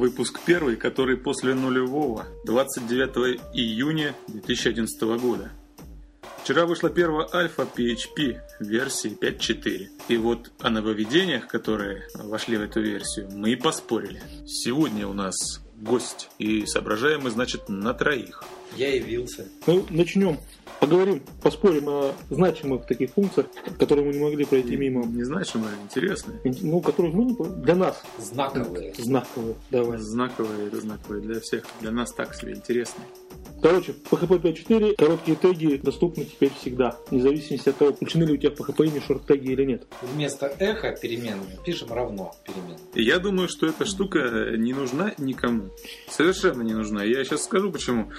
Выпуск первый, который после нулевого, 29 июня 2011 года. Вчера вышла первая альфа PHP версии 5.4. И вот о нововведениях, которые вошли в эту версию, мы и поспорили. Сегодня у нас гость, и соображаем мы, значит, на троих. Я явился. Ну, начнем. Поговорим, поспорим о значимых таких функциях, которые мы не могли пройти мимо. Не значимые, интересные. Ну, которые мы не для нас Знаковые. знаковые. Давай. Знаковые, это знаковые для всех. Для нас так себе интересные. Короче, PHP 5.4 короткие теги доступны теперь всегда, вне зависимости от того, включены ли у тебя в PHP имя шорт-теги или нет. Вместо эхо переменными пишем равно переменным. И Я думаю, что эта штука не нужна никому. Совершенно не нужна. Я сейчас скажу почему.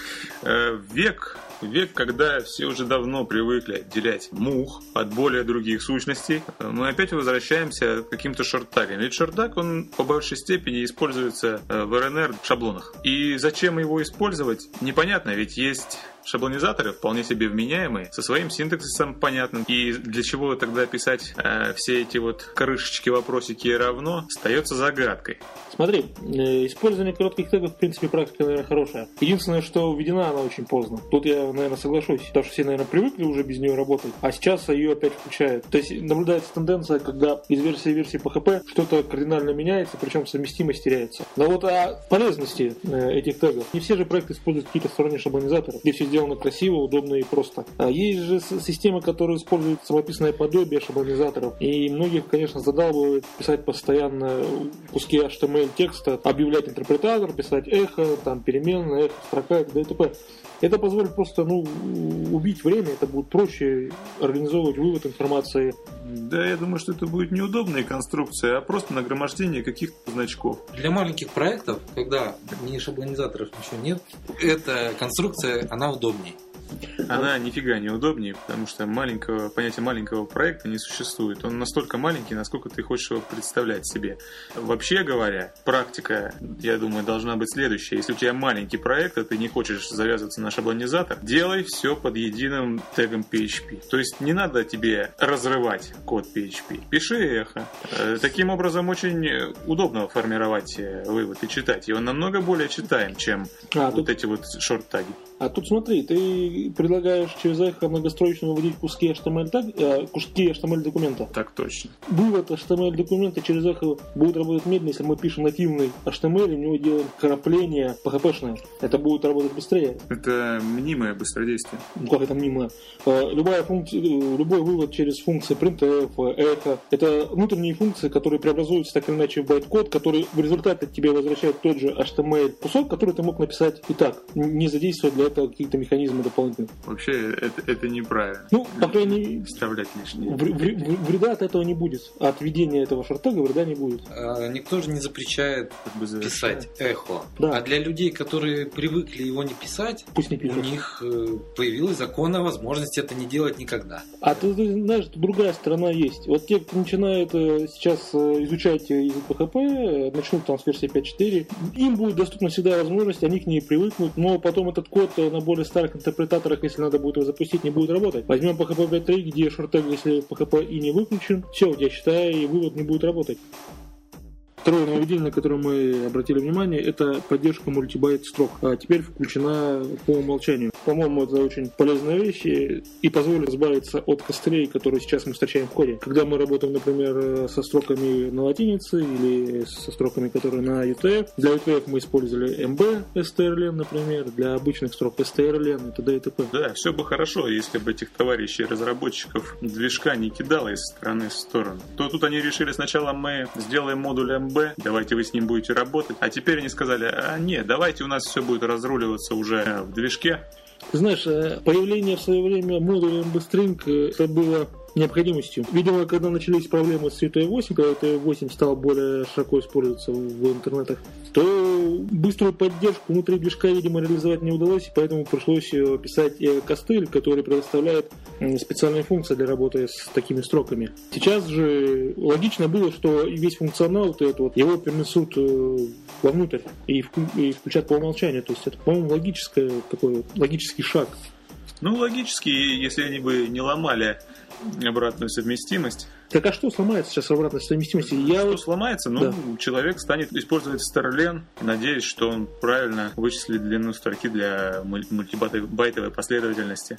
Э, Век, век, когда все уже давно привыкли отделять мух от более других сущностей, мы опять возвращаемся к каким-то шорттагам. Ведь шорттаг, он по большей степени используется э, в RNR шаблонах. И зачем его использовать, непонятно, ведь есть шаблонизаторы вполне себе вменяемые, со своим синтаксисом понятным. И для чего тогда писать э, все эти вот крышечки, вопросики равно, остается загадкой. Смотри, э, использование коротких тегов, в принципе, практика, наверное, хорошая. Единственное, что введена она очень поздно. Тут я, наверное, соглашусь, потому что все, наверное, привыкли уже без нее работать, а сейчас ее опять включают. То есть наблюдается тенденция, когда из версии в версии PHP что-то кардинально меняется, причем совместимость теряется. Но вот о полезности э, этих тегов. Не все же проекты используют какие-то сторонние шаблонизаторы, где все сделано красиво, удобно и просто. А есть же системы, которые используют самописное подобие шаблонизаторов. И многих, конечно, задалбывает писать постоянно куски HTML текста, объявлять интерпретатор, писать эхо, там переменная, эхо, строка и т.д. Это позволит просто ну, убить время, это будет проще организовывать вывод информации. Да, я думаю, что это будет неудобная конструкция, а просто нагромождение каких-то значков. Для маленьких проектов, когда ни шаблонизаторов ничего нет, эта конструкция, она удобнее. Она нифига не удобнее, потому что маленького, понятия маленького проекта не существует. Он настолько маленький, насколько ты хочешь его представлять себе. Вообще говоря, практика, я думаю, должна быть следующая. Если у тебя маленький проект, а ты не хочешь завязываться на шаблонизатор, делай все под единым тегом PHP. То есть не надо тебе разрывать код PHP. Пиши эхо. Э, Таким образом, очень удобно формировать э, вывод и читать. И он намного более читаем, чем А, вот тут эти вот шорт-таги. А тут смотри, ты предлагаешь через эхо многострочно выводить куски HTML, таг, э, куски HTML документа. Так точно. Вывод HTML документа через эхо будет работать медленно, если мы пишем нативный HTML, и в него делаем крапление PHP-шное. Это будет работать быстрее. Это мнимое быстродействие. Ну, как это мнимо. Э, Любая функция, э, любой вывод через функции printf, эхо, это внутренние функции, которые преобразуются так или иначе в байт-код, который в результате тебе возвращает тот же HTML кусок, который ты мог написать и так, не задействуя для этого какие-то механизмы дополнительные. Вообще, это, это неправильно. Ну, по крайней мере, Вставлять лишнее. Вр- вр- вр- вреда от этого не будет. От введения этого short tag а вреда не будет. А, Никто же не запрещает Как бы писать эхо. Да. А для людей, которые привыкли его не писать, Пусть не у пишут. них э, появилась законная возможность это не делать никогда. А ты, ты знаешь, другая сторона есть. Вот те, кто начинает э, сейчас э, изучать язык PHP, э, начнут там с версии 5.4, им будет доступна всегда возможность, они к ней привыкнут, но потом этот код на более старых интерпретаторах, если надо будет его запустить, не будет работать. Возьмем PHP 5.3, где шорттег, если PHP и не выключен, все, у тебя, считай, и вывод не будет работать. Второе нововведение, на которое мы обратили внимание, это поддержка мультибайт строк. А теперь включена по умолчанию. По-моему, это очень полезная вещь и и позволит избавиться от костылей, которые сейчас мы встречаем в коде. Когда мы работаем, например, со строками на латинице или со строками, которые на UTF. Для UTF мы использовали MB strlen, например, для обычных строк strlen и т.д. и т.п. Да, все бы хорошо, если бы этих товарищей разработчиков движка не кидало из стороны в сторону. То тут они решили сначала мы сделаем модуль MB, давайте вы с ним будете работать. А теперь они сказали, а нет, давайте у нас все будет разруливаться уже э, в движке. Знаешь, э, появление в свое время модуля MBString э, это было необходимостью. Видимо, когда начались проблемы с UTF-8, когда UTF-8 стал более широко использоваться в интернетах, то быструю поддержку внутри движка, видимо, реализовать не удалось, и поэтому пришлось э, писать э, костыль, который предоставляет специальные функции для работы с такими строками. Сейчас же логично было, что весь функционал вот этот его перенесут э, вовнутрь и, и включат по умолчанию. То есть это, по-моему, логическое, такой логический шаг. Ну, логически, если они бы не ломали обратную совместимость, Так а что сломается сейчас в обратной совместимости? Я Что сломается? Ну, Да. человек станет использовать Starlen, надеясь, что он правильно вычислит длину строки для муль- мультибайтовой последовательности.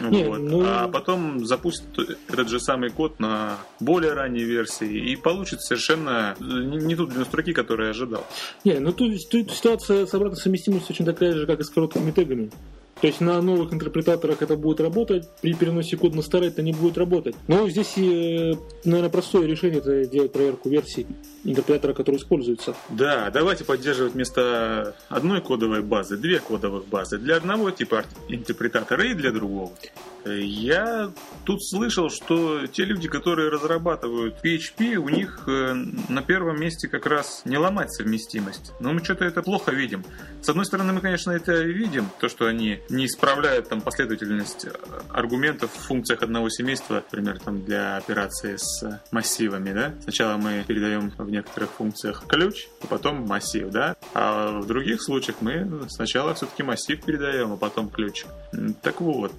Не, Вот. ну- А потом запустит этот же самый код на более ранней версии и получит совершенно не не ту длину строки, которую я ожидал. Не, ну тут, тут ситуация с обратной совместимостью очень такая же, как и с короткими тегами. То есть на новых интерпретаторах это будет работать, при переносе кода на старый это не будет работать. Но здесь, э, наверное, простое решение это делать проверку версий интерпретатора, который используется. Да, давайте поддерживать вместо одной кодовой базы две кодовых базы. Для одного типа интерпретатора и для другого. Э, Я тут слышал, что те люди, которые разрабатывают PHP, у них э, на первом месте как раз не ломать совместимость. Но мы что-то это плохо видим. С одной стороны, мы, конечно, это видим, то, что они не исправляют там последовательность э, аргументов в функциях одного семейства, например, там для операции с массивами, да. Сначала мы передаем в некоторых функциях ключ, а потом массив, да. А в других случаях мы сначала все-таки массив передаем, а потом ключ. Так вот,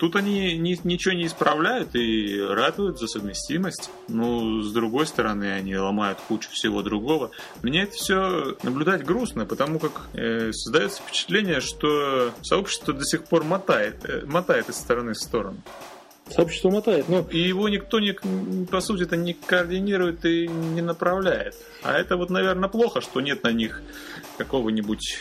Тут они ни- ничего не исправляют и ратуют за совместимость. Ну, с другой стороны, они ломают кучу всего другого. Мне это все наблюдать грустно, потому как э, создается впечатление, что сообщество до сих пор мотает, э, мотает из стороны в сторону. Сообщество мотает, но И его никто, не, по сути, это не координирует и не направляет. А это вот, наверное, плохо, что нет на них какого-нибудь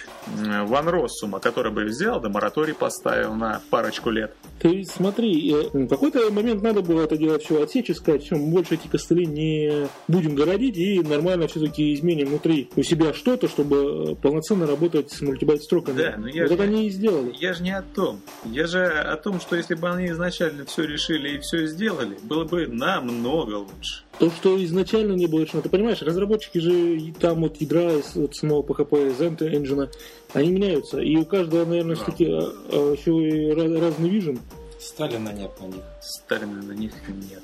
Ван Россума, который бы взял, да мораторий поставил на парочку лет. Ты смотри, э, в какой-то момент надо было это делать все отсечь и сказать, все, мы больше эти костыли не будем городить и нормально все-таки изменим внутри у себя что-то, чтобы э, полноценно работать с мультибайт-строками. Да, но я вот же- это они и сделали. Я же не о том. Я же о том, что если бы они изначально все решили и все сделали, было бы намного лучше. То, что изначально не было решено, ты понимаешь, разработчики же там вот ядра из вот самого PHP, из Engine, они меняются. И у каждого, наверное, Да. все-таки а, а, еще и разный вижен. Сталина нет на них. Сталина на них нет.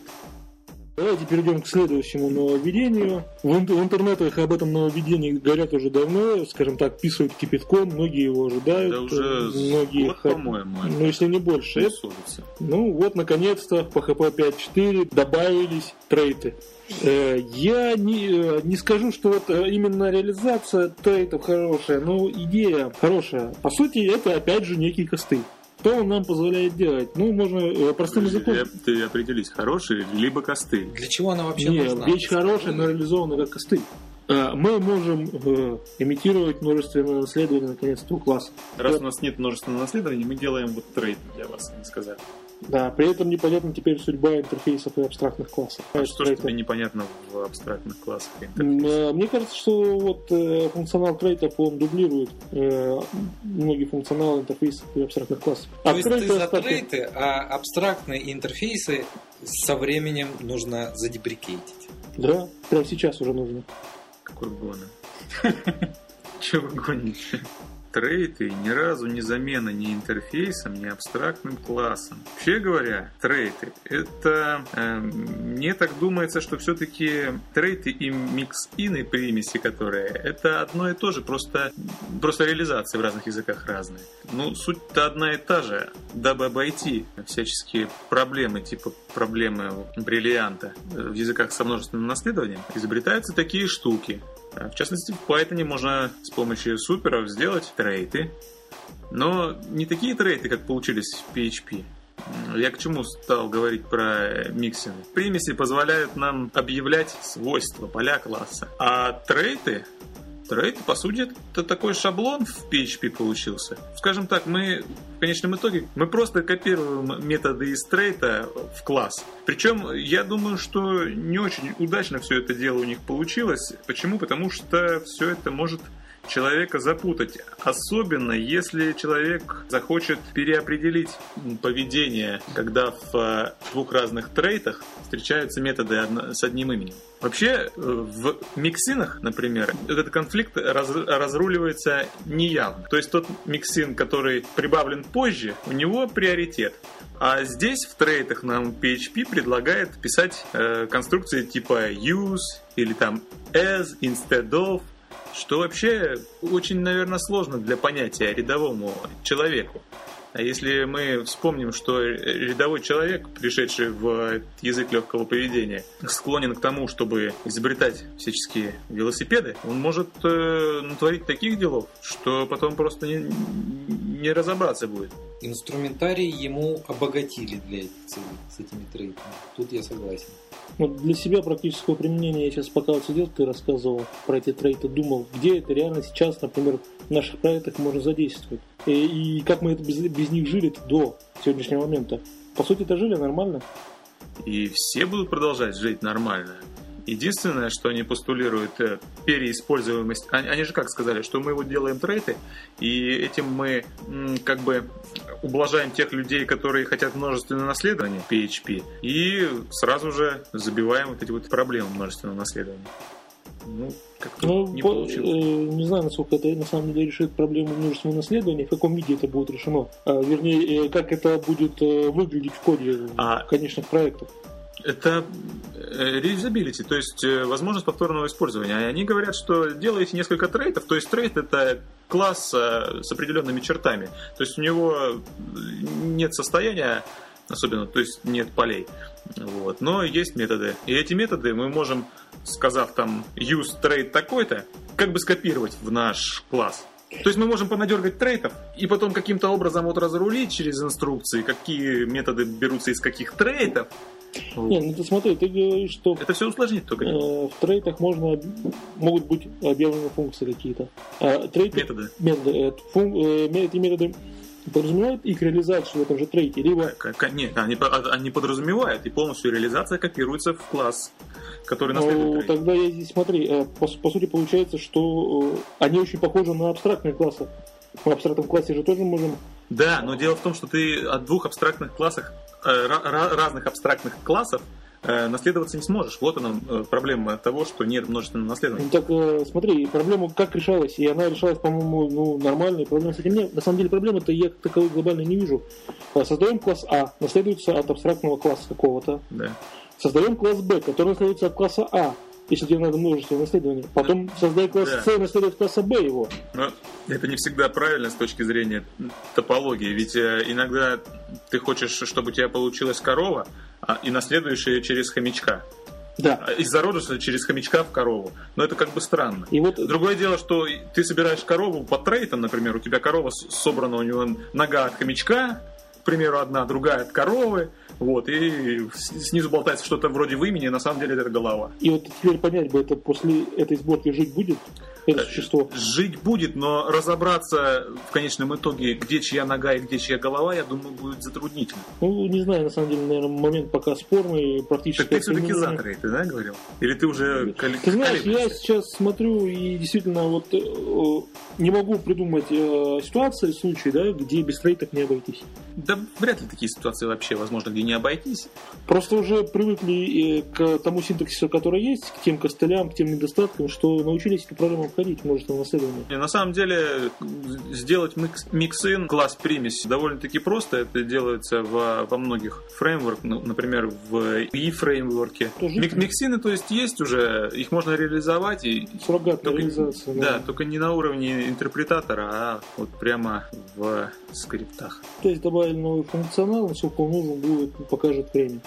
Давайте перейдем к следующему нововведению. В, в интернетах об этом нововведении говорят уже давно, скажем так, писают кипятком, многие его ожидают, Да уже многие год, хот- по-моему, ну если не больше. это тусуется. Ну вот, наконец-то, в PHP 5.4 добавились трейты. Э, Я не, э, не скажу, что вот э, именно реализация трейтов хорошая, но идея хорошая. По сути, это опять же некий костыль. Что он нам позволяет делать? Ну, можно э, простым языком. Ты, определись, хороший либо костыль. Для чего она вообще Не, нужна? вещь хорошая, но реализована как костыль. Э, Мы можем э, имитировать множественное наследование наконец-то у класса. Раз у нас нет множественного наследования, мы делаем вот трейд для вас, они сказали. Да, при этом непонятна теперь судьба интерфейсов и абстрактных классов. А что же тебе непонятно в абстрактных классах? М, э, Мне кажется, что вот э, функционал трейтов он дублирует э, многие функционалы интерфейсов и абстрактных классов. То А есть ты за оставьте. трейты, а абстрактные интерфейсы со временем нужно задеприкейтить. Да, прямо сейчас уже нужно. Какой гона? Чего вы гоните? Трейты ни разу не замена ни интерфейсом, ни абстрактным классом. Вообще говоря, трейты это э, мне так думается, что все-таки трейты и микс-ины примеси, которые это одно и то же, просто, просто реализация в разных языках разные. Ну, суть-то одна и та же, дабы обойти всяческие проблемы, типа проблемы бриллианта в языках со множественным наследованием, изобретаются такие штуки. В частности, в Python можно с помощью суперов сделать трейты. Но не такие трейты, как получились в PHP. Я к чему стал говорить про mixin? Примеси позволяют нам объявлять свойства поля класса. А трейты Трейт, по сути, это такой шаблон в PHP получился. Скажем так, мы в конечном итоге мы просто копируем методы из трейта в класс. Причем я думаю, что не очень удачно все это дело у них получилось. Почему? Потому что все это может человека запутать. Особенно, если человек захочет переопределить поведение, когда в э, двух разных трейтах встречаются методы с одним именем. Вообще, э, в миксинах, например, этот конфликт раз- разруливается неявно. То есть тот миксин, который прибавлен позже, у него приоритет. А здесь в трейтах нам PHP предлагает писать э, конструкции типа use или там as instead of, что вообще очень, наверное, сложно для понятия рядовому человеку. А если мы вспомним, что рядовой человек, пришедший в язык легкого поведения, склонен к тому, чтобы изобретать всяческие велосипеды, он может э, натворить таких делов, что потом просто не, не разобраться будет. Инструментарий ему обогатили для этих целей с этими трейтами. Тут я согласен. Ну, для себя практического применения я сейчас пока вот сидел, ты рассказывал про эти трейты, думал, где это реально сейчас, например, в наших проектах можно задействовать. И, и как мы это без, без них жили до сегодняшнего момента. По сути, это жили нормально. И все будут продолжать жить нормально. Единственное, что они постулируют, э, переиспользуемость. Они, же как сказали, что мы вот делаем трейты, и этим мы как бы ублажаем тех людей, которые хотят множественное наследование PHP, и сразу же забиваем вот эти вот проблемы множественного наследования. Ну, как-то Ну, не по- получилось. э, не знаю, насколько это на самом деле решит проблему множественного наследования, в каком виде это будет решено. А, вернее, э, как это будет э, выглядеть в коде А- конечных проектов. Это э, reusability, то есть э, возможность повторного использования. Они говорят, что делаете несколько трейтов, то есть трейт это класс э, с определенными чертами. То есть у него нет состояния особенно, то есть нет полей. Вот. Но есть методы. И эти методы мы можем, сказав там use trade такой-то, как бы скопировать в наш класс. То есть мы можем понадергать трейтов и потом каким-то образом вот разрулить через инструкции, какие методы берутся из каких трейтов. Не, ну ты смотри, ты говоришь, что Это все усложнит только. э, в трейтах можно могут быть объявлены функции какие-то. А трейты, Методы. методы, э, фун- э, эти методы подразумевают их реализацию в этом же трейте, либо к- Нет, они, а- они подразумевают, и полностью реализация копируется в класс, который наследует Ну, тогда я здесь смотри, э, по, по сути получается, что э, они очень похожи на абстрактные классы. В абстрактном классе же тоже можем Да, но дело в том, что ты от двух абстрактных э, ра- разных абстрактных классов э, наследоваться не сможешь. Вот она э, проблема того, что нет множественного наследования. Ну, Так, э, смотри, проблема как решалась, и она решалась, по-моему, ну, нормально, и проблем с этим нет. На самом деле проблемы-то я как таковой глобально не вижу. Э, Создаем класс А, наследуется от абстрактного класса какого-то. Да. Создаем класс Б, который наследуется от класса А, если тебе надо множество наследования. Потом создай класс Да. С, наследует от класса Б его. Но это не всегда правильно с точки зрения топологии, ведь э, иногда ты хочешь, чтобы у тебя получилась корова, а- и наследуешь ее через хомячка. Да. А Из зародыша через хомячка в корову. Но это как бы странно. И вот Другое дело, что ты собираешь корову по трейтам, например, у тебя корова собрана, у него нога от хомячка, примеру, одна, другая от коровы, вот, и снизу болтается что-то вроде в имени, на самом деле это голова. И вот теперь понять бы, это после этой сборки жить будет, это существо. Жить будет, но разобраться в конечном итоге, где чья нога и где чья голова, я думаю, будет затруднительно. Ну, не знаю, на самом деле, наверное, момент пока спорный, практически. Так ты все-таки за трейты, да, говорил? Или ты уже коли- Ты знаешь, я сейчас смотрю и действительно вот э, не могу придумать э, ситуации, случаи, да, где без трейтов не обойтись. Да вряд ли такие ситуации вообще возможно, где не обойтись. Просто уже привыкли э, к тому синтаксису, который есть, к тем костылям, к тем недостаткам, что научились эту проблему обходить множественное наследование. И На самом деле, сделать микс, миксин, класс примесь, довольно-таки просто. Это делается во, во многих фреймворках, ну, например, в и фреймворке. Мик- миксины, то есть, есть уже, их можно реализовать, и, Суррогатная Только- реализация. да, только не на уровне интерпретатора, а вот прямо в скриптах. То есть добавили новый функционал, насколько он нужен будет, покажет время.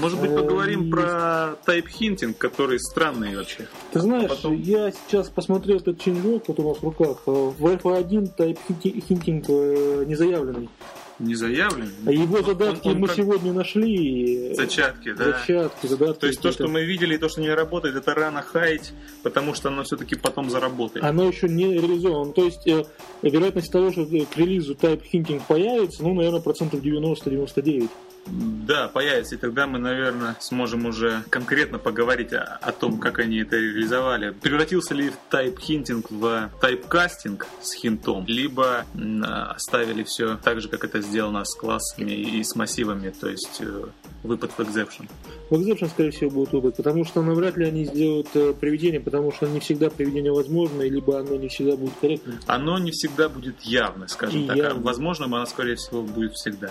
Может быть, Э, поговорим и- про тайп-хинтинг, который странный вообще. Ты знаешь, Потом- я сейчас посмотрел этот changelog, который у нас в руках. э, В FA1 type hinting э, не заявленный. Не заявлен. А его Он- задатки он мы как сегодня нашли. э, Зачатки, да. Зачатки, задатки. То есть то, что мы видели, и то, что не работает, это рано хаять, потому что оно все-таки потом заработает. Оно еще не реализовано. То есть э, вероятность того, что э, к релизу type hinting появится, ну, наверное, процентов 90-99. Да, появится, и тогда мы, наверное, сможем уже конкретно поговорить о, о том, как они это реализовали. Превратился ли тайп-хинтинг в тайп-кастинг с хинтом, либо оставили все так же, как это сделано с классами и с массивами, то есть э, выпад в exception. В Exception, скорее всего, будет выбор, потому что навряд ли они сделают э, приведение, потому что не всегда приведение возможно, либо оно не всегда будет корректным. Оно не всегда будет явно, скажем И так, а явно. возможно, оно, скорее всего, будет всегда.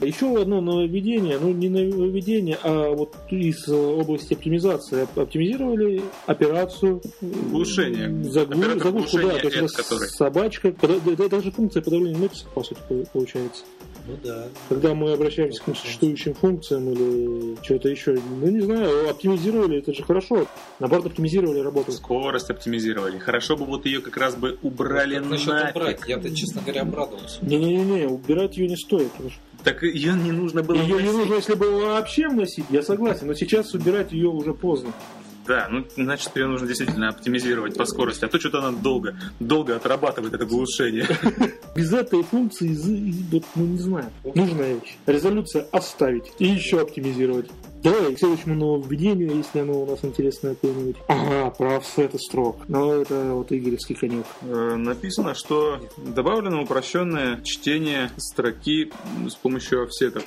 Еще одно нововведение, ну не нововведение, а вот из области оптимизации оптимизировали операцию Глушение. Загу... Оператор заглушку, да, глушения то есть который. собачка, это это же функция подавления нотисов, по сути, по- получается. Ну да. Когда мы обращаемся к несуществующим функциям или что-то еще, ну не знаю, оптимизировали, это же хорошо. Наоборот, оптимизировали работу. Скорость оптимизировали. Хорошо бы вот ее как раз бы убрали насчет нафиг. убрать? Я-то, честно говоря, обрадовался. Не-не-не, убирать ее не стоит. потому что Так ее не нужно было Ее не нужно, если бы вообще вносить, я согласен, но сейчас убирать ее уже поздно. Да, ну значит ее нужно действительно оптимизировать по скорости. А то что-то она долго, долго отрабатывает это глушение. Без этой функции, вот, ну не знаю, нужная вещь. Резолюция оставить и еще оптимизировать. Давай к следующему нововведению, если оно у нас интересное какое-нибудь. Ага, про офсет и строк. Но это вот игоревский конек. Э, Написано, что добавлено упрощенное чтение строки с помощью офсетов.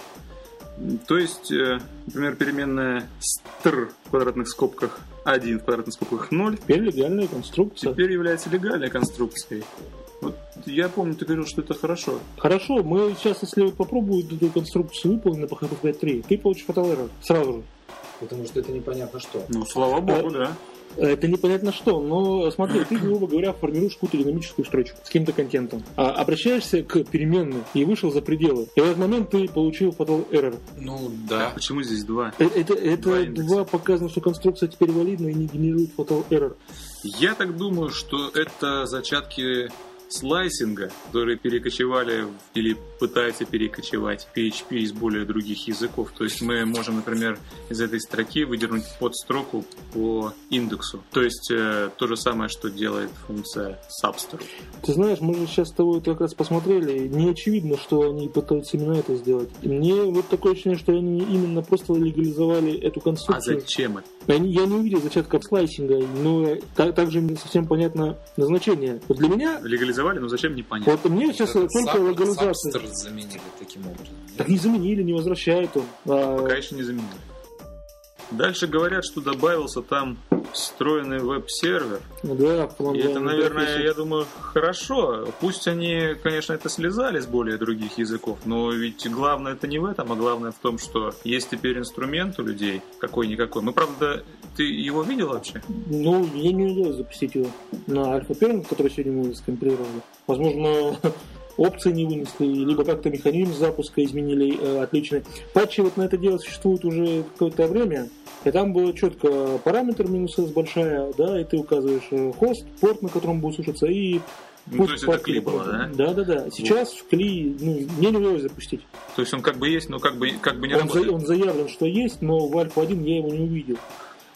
То есть, э, например, переменная str в квадратных скобках 1 в квадратных скобках 0 Теперь легальная конструкция. теперь является легальной конструкцией. Вот я помню, ты говорил, что это хорошо. Хорошо, мы сейчас, если попробуем эту конструкцию выполнить на PHP 5.3, ты получишь error сразу же. Потому что это непонятно что. Ну, слава богу, да. Это непонятно что, но смотри, ты, грубо говоря, формируешь какую-то динамическую строчку с каким-то контентом. А обращаешься к переменной и вышел за пределы. И в этот момент ты получил fatal error. Ну А да. почему здесь два? Э, Это, это Два два, показано, что конструкция теперь валидна и не генерирует fatal error. Я так думаю, что это зачатки слайсинга, которые перекочевали или пытаются перекочевать в PHP из более других языков. То есть мы можем, например, из этой строки выдернуть подстроку по индексу. То есть э, то же самое, что делает функция substr. Ты знаешь, мы же сейчас с тобой как раз посмотрели, не очевидно, что они пытаются именно это сделать. Мне вот такое ощущение, что они именно просто легализовали эту А конструкцию. зачем это? Я не увидел зачатков слайсинга, но та- также не совсем понятно назначение. Вот для меня, Легализовали, но зачем непонятно. вот мне сейчас Это только саб- легализация. заменили таким образом. Так не заменили, не возвращают он. А, Пока еще не заменили. Дальше говорят, что добавился там встроенный веб-сервер. ну да, И это, наверное, я думаю, хорошо. Пусть они, конечно, это слезали с более других языков, но ведь главное это не в этом, а главное в том, что есть теперь инструмент у людей, какой-никакой. Мы, правда, ты его видел вообще? Ну, я не удалось запустить его на альфа первом, который сегодня мы скомпилировали. Возможно, опции не вынесли, либо как-то механизм запуска изменили э, отличный. Патчи вот на это дело существуют уже какое-то время, и там было четко параметр минус s большая, да, и ты указываешь э, хост, порт, на котором будет слушаться, и Ну, то есть это кли было, да? Да, да, да. Сейчас в кли, ну, мне не удалось запустить. То есть он как бы есть, но как бы, как бы не Он, работает. за- он заявлен, что есть, но в альфа 1 я его не увидел.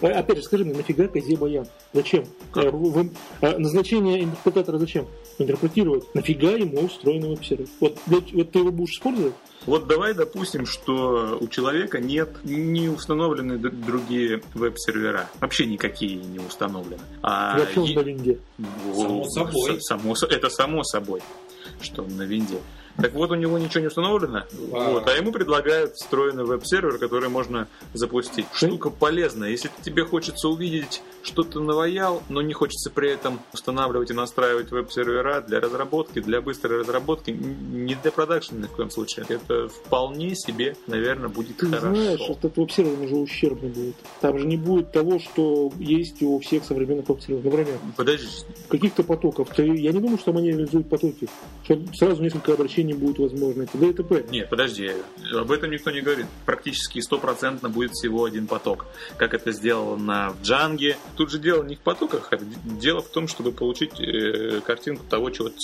А, Опять же, скажи мне, нафига Баян? Зачем? В- а назначение интерпретатора зачем? Интерпретировать. Нафига ему устроенный веб-сервис? Вот, вот ты его будешь использовать? Вот давай допустим, что у человека нет не установлены другие веб-сервера. Вообще никакие не установлены. А Вообще он е- на винде. Во- Само собой. с- само со- это само собой, что он на винде. Так вот, у него ничего не установлено, А. вот, а ему предлагают встроенный веб-сервер, который можно запустить. Штука полезная. Если тебе хочется увидеть, что ты наваял, но не хочется при этом устанавливать и настраивать веб-сервера для разработки, для быстрой разработки, не для продакшена ни в коем случае. Это вполне себе, наверное, будет Ты хорошо. знаешь, этот веб-сервер уже ущербный будет. Там же не будет того, что есть у всех современных веб-серверов. Например, Подожди, каких-то потоков. Ты- я не думаю, что они реализуют потоки. Что сразу несколько обращений будет возможно. Это ДТП. Нет, подожди, об этом никто не говорит. Практически стопроцентно будет всего один поток, как это сделано на Джанге. Тут же дело не в потоках, а дело в том, чтобы получить э, картинку того, чего ты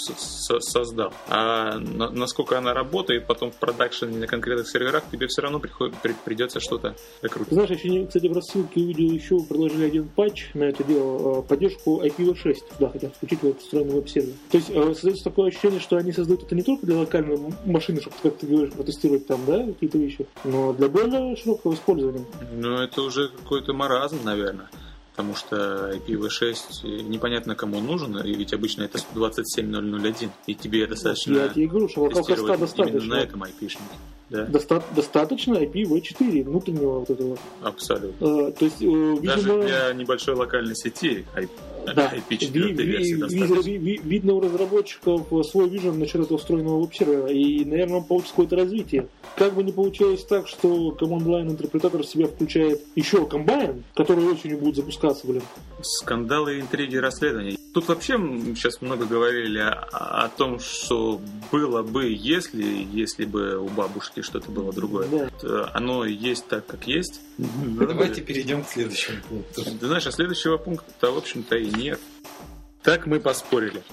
создал. А на- насколько она работает потом в продакшене на конкретных серверах, тебе все равно приходит, при- придется что-то докрутить. знаешь, еще, не- кстати, в рассылке увидел еще, предложили один патч на это дело, э, поддержку IPv6. Да, хотят включить в встроенный веб-сервер. То есть э, создается такое ощущение, что они создают это не только для локальной м- машины, чтобы, как ты говоришь, протестировать там, да, какие-то вещи, но для более широкого использования. Ну, это уже какой-то маразм, наверное. Потому что IPv6 непонятно кому нужен, и ведь обычно это 27001, и тебе достаточно Я тебе говорю, что тестировать именно достаточно. на этом IP-шнике. Да. Доста- достаточно IPv4 внутреннего вот этого. Абсолютно. Э, то есть, э, Даже видимо, для небольшой локальной сети I- да, IP4 ви- версии ви- достаточно. ви- ви- видно у разработчиков э, свой вижен насчет этого встроенного веб-сервера, и, наверное, он получит какое-то развитие. Как бы не получилось так, что Command Line интерпретатор в себя включает еще комбайн, который осенью будет запускаться, блин. Скандалы, интриги, расследования. Тут вообще сейчас много говорили о, о том, что было бы, если, если бы у бабушки что-то было другое. Да. Э, Оно есть так, как есть. Давайте перейдем к следующему пункту. Ты знаешь, а следующего пункта, в общем-то, и нет. Так мы поспорили.